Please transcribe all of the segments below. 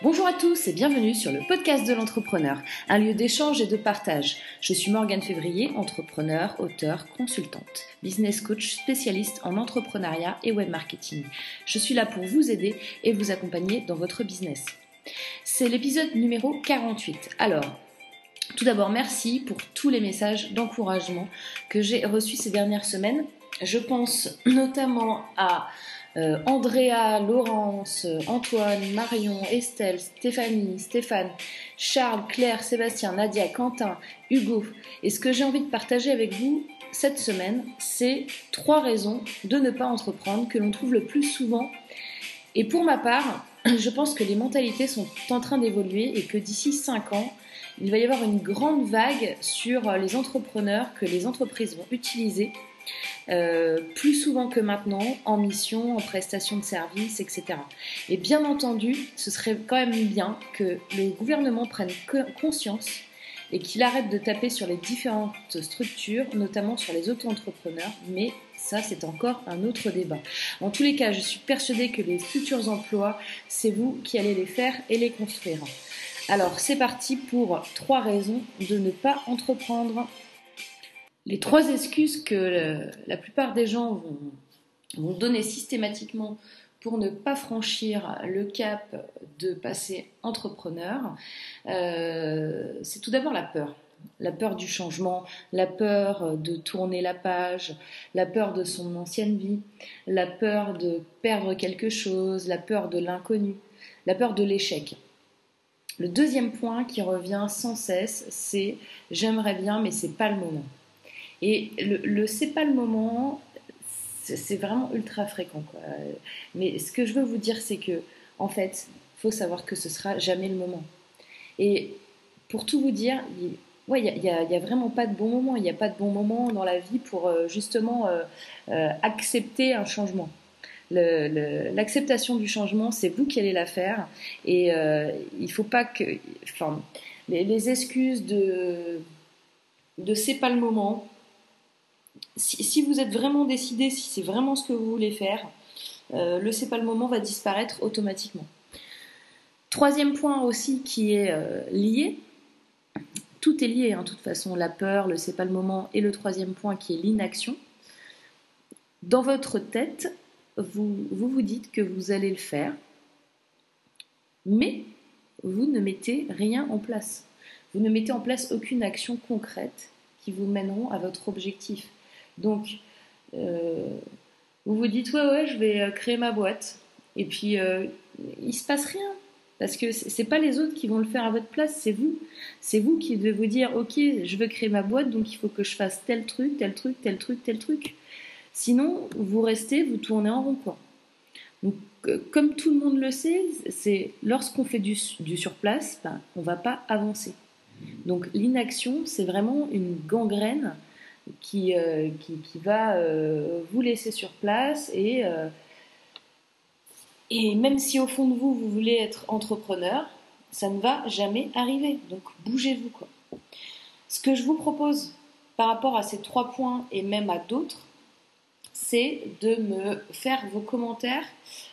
Bonjour à tous et bienvenue sur le podcast de l'entrepreneur, un lieu d'échange et de partage. Je suis Morgane Février, entrepreneur, auteur, consultante, business coach spécialiste en entrepreneuriat et web marketing. Je suis là pour vous aider et vous accompagner dans votre business. C'est l'épisode numéro 48. Alors, tout d'abord, merci pour tous les messages d'encouragement que j'ai reçus ces dernières semaines. Je pense notamment à euh, Andrea, Laurence, Antoine, Marion, Estelle, Stéphanie, Stéphane, Charles, Claire, Sébastien, Nadia, Quentin, Hugo. Et ce que j'ai envie de partager avec vous cette semaine, c'est trois raisons de ne pas entreprendre que l'on trouve le plus souvent. Et pour ma part, je pense que les mentalités sont en train d'évoluer et que d'ici 5 ans, il va y avoir une grande vague sur les entrepreneurs que les entreprises vont utiliser euh, plus souvent que maintenant en mission, en prestation de services, etc. Et bien entendu, ce serait quand même bien que le gouvernement prenne conscience et qu'il arrête de taper sur les différentes structures, notamment sur les auto-entrepreneurs, mais ça c'est encore un autre débat. En tous les cas, je suis persuadée que les futurs emplois, c'est vous qui allez les faire et les construire. Alors c'est parti pour trois raisons de ne pas entreprendre. Les trois excuses que la plupart des gens vont, donner systématiquement pour ne pas franchir le cap de passer entrepreneur, euh, c'est tout d'abord la peur. La peur du changement, la peur de tourner la page, la peur de son ancienne vie, la peur de perdre quelque chose, la peur de l'inconnu, la peur de l'échec. Le deuxième point qui revient sans cesse, c'est j'aimerais bien, mais c'est pas le moment. Et le, le c'est pas le moment, c'est vraiment ultra fréquent. Quoi. Mais ce que je veux vous dire, c'est que, en fait, faut savoir que ce sera jamais le moment. Et pour tout vous dire, il ouais, n'y a, a, vraiment pas de bon moment. Il n'y a pas de bon moment dans la vie pour euh, justement euh, euh, accepter un changement l'acceptation du changement, c'est vous qui allez la faire. Et il faut pas que. Enfin, les, excuses de. de c'est pas le moment. Si, vous êtes vraiment décidé, si c'est vraiment ce que vous voulez faire, euh, le c'est pas le moment va disparaître automatiquement. Troisième point aussi qui est euh, lié, tout est lié, en hein, toute façon, la peur, le c'est pas le moment, et le troisième point qui est l'inaction. Dans votre tête, vous, vous dites que vous allez le faire, mais vous ne mettez rien en place. Vous ne mettez en place aucune action concrète qui vous mèneront à votre objectif. Donc, euh, vous vous dites ouais ouais, je vais euh, créer ma boîte, et puis euh, il se passe rien. Parce que c'est pas les autres qui vont le faire à votre place, c'est vous. C'est vous qui devez vous dire, ok, je veux créer ma boîte, donc il faut que je fasse tel truc, tel truc, tel truc, tel truc. Sinon, vous restez, vous tournez en rond. Quoi. Donc, comme tout le monde le sait, c'est lorsqu'on fait du, du surplace, ben, on ne va pas avancer. Donc l'inaction, c'est vraiment une gangrène qui, euh, qui, va euh, vous laisser sur place et, et même si au fond de vous, vous voulez être entrepreneur, ça ne va jamais arriver. Donc bougez-vous. Quoi. Ce que je vous propose par rapport à ces trois points et même à d'autres, c'est de me faire vos commentaires,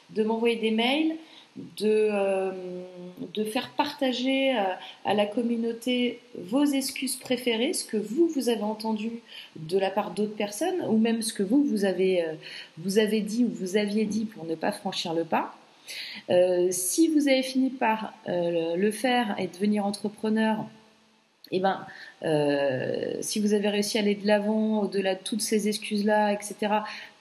de m'envoyer des mails, de, euh, de faire partager euh, à, la communauté vos excuses préférées, ce que vous, vous avez entendu de la part d'autres personnes, ou même ce que vous, vous avez, euh, vous avez dit ou vous aviez dit pour ne pas franchir le pas. si vous avez fini par le faire et devenir entrepreneur, eh ben, euh, si vous avez réussi à aller de l'avant, au-delà de toutes ces excuses-là, etc.,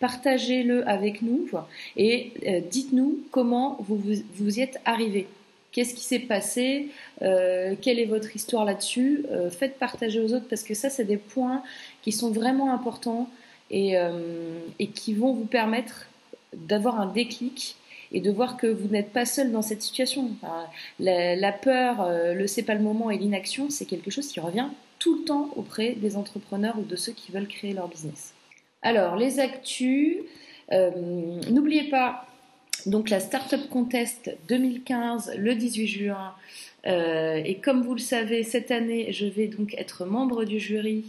partagez-le avec nous et euh, dites-nous comment vous, vous, y êtes arrivé. Qu'est-ce qui s'est passé euh, Quelle est votre histoire là-dessus Faites partager aux autres parce que ça, c'est des points qui sont vraiment importants et qui vont vous permettre d'avoir un déclic et de voir que vous n'êtes pas seul dans cette situation. la, peur, euh, le c'est pas le moment et l'inaction, c'est quelque chose qui revient tout le temps auprès des entrepreneurs ou de ceux qui veulent créer leur business. Alors, les actus, euh, n'oubliez pas donc la Startup Contest 2015 le 18 juin. Euh, et comme vous le savez, cette année, je vais donc être membre du jury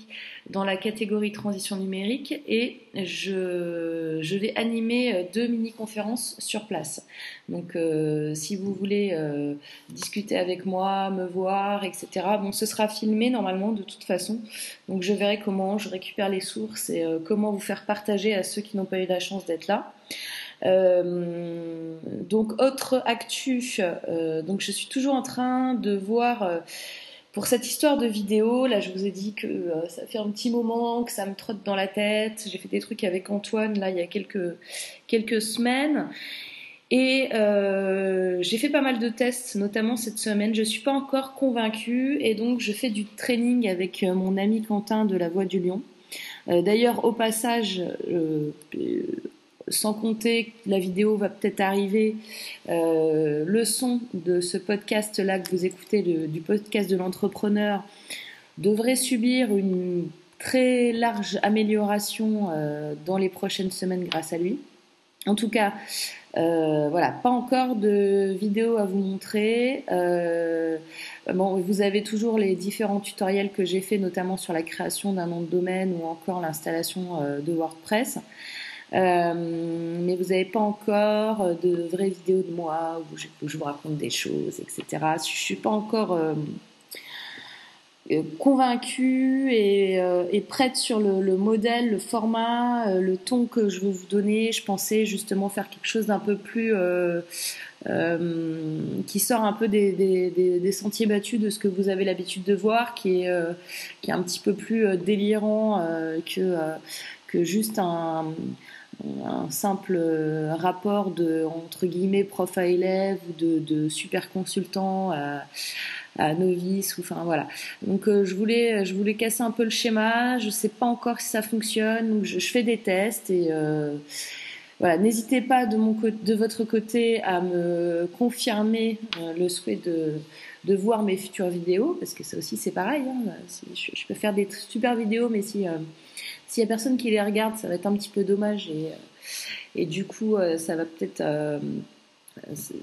dans la catégorie transition numérique et je, je vais animer euh, deux mini-conférences sur place. Donc euh, si vous voulez euh, discuter avec moi, me voir, etc., bon, ce sera filmé normalement de toute façon. Donc je verrai comment je récupère les sources et euh, comment vous faire partager à ceux qui n'ont pas eu la chance d'être là. Euh, donc autre actu, euh, donc je suis toujours en train de voir euh, pour cette histoire de vidéo. Là, je vous ai dit que ça fait un petit moment que ça me trotte dans la tête. J'ai fait des trucs avec Antoine là il y a quelques quelques semaines. Et j'ai fait pas mal de tests, notamment cette semaine. Je suis pas encore convaincue et donc je fais du training avec mon ami Quentin de la Voix du Lion. D'ailleurs, au passage, sans compter que la vidéo va peut-être arriver, euh, le son de ce podcast-là que vous écoutez, du podcast de l'entrepreneur, devrait subir une très large amélioration euh, dans les prochaines semaines grâce à lui. En tout cas, euh, voilà, pas encore de vidéo à vous montrer. Bon, vous avez toujours les différents tutoriels que j'ai fait, notamment sur la création d'un nom de domaine ou encore l'installation de WordPress. Euh, mais vous n'avez pas encore de vraies vidéos de moi où je, vous raconte des choses, etc. Je suis pas encore euh, euh, convaincue et, euh, prête sur le, le, modèle, le format, euh, le ton que je veux vous donner. Je pensais justement faire quelque chose d'un peu plus euh, euh, qui sort un peu des, sentiers battus de ce que vous avez l'habitude de voir, qui est un petit peu plus délirant que, juste un simple rapport de entre guillemets prof à élève ou de, super consultant à, novice ou enfin voilà. Donc euh, je voulais je voulais casser un peu le schéma. Je sais pas encore si ça fonctionne. Donc je, je fais des tests et euh, voilà n'hésitez pas de mon de votre côté à me confirmer euh, le souhait de de voir mes futures vidéos parce que ça aussi c'est pareil hein, je, je, peux faire des super vidéos mais si s'il y a personne qui les regarde, ça va être un petit peu dommage et, et du coup, ça va peut-être euh,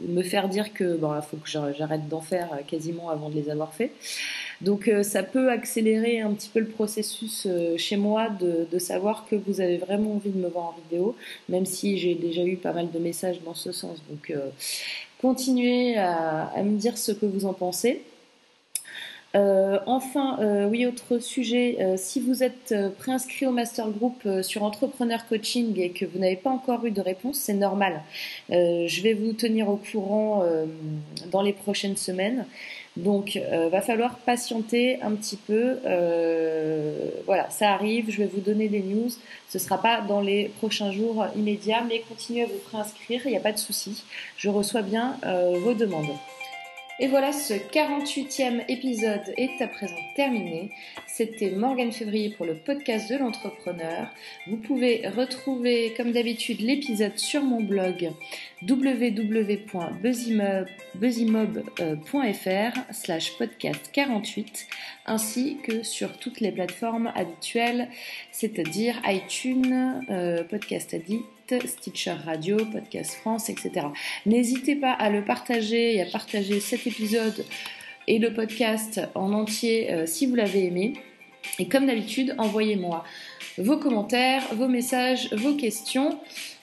me faire dire que bon, il faut que j'arrête d'en faire quasiment avant de les avoir fait. Donc euh, ça peut accélérer un petit peu le processus euh, chez moi de, de, savoir que vous avez vraiment envie de me voir en vidéo, même si j'ai déjà eu pas mal de messages dans ce sens. Donc euh, continuez à, à, me dire ce que vous en pensez. Euh, enfin, euh, oui, autre sujet, euh, si vous êtes préinscrit au Master Group sur Entrepreneur Coaching et que vous n'avez pas encore eu de réponse, c'est normal. Je vais vous tenir au courant dans les prochaines semaines. Donc, va falloir patienter un petit peu. voilà, ça arrive, je vais vous donner des news. Ce sera pas dans les prochains jours immédiats, mais continuez à vous préinscrire, il n'y a pas de souci. Je reçois bien vos demandes. Et voilà, ce 48e épisode est à présent terminé. C'était Morgane Février pour le podcast de l'entrepreneur. Vous pouvez retrouver, comme d'habitude, l'épisode sur mon blog www.buzzimob.fr slash podcast 48 ainsi que sur toutes les plateformes habituelles, c'est-à-dire iTunes, euh, Podcast Addict, Stitcher Radio, Podcast France, etc. N'hésitez pas à le partager et à partager cet épisode et le podcast en entier euh, si vous l'avez aimé. Et comme d'habitude, envoyez-moi vos commentaires, vos messages, vos questions.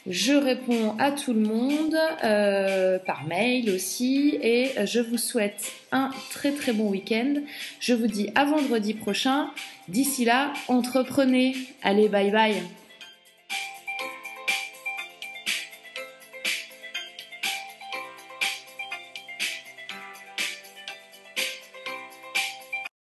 Je réponds à tout le monde euh, par mail aussi et je vous souhaite un très très bon week-end. Je vous dis à vendredi prochain. D'ici là, entreprenez. Allez, bye bye.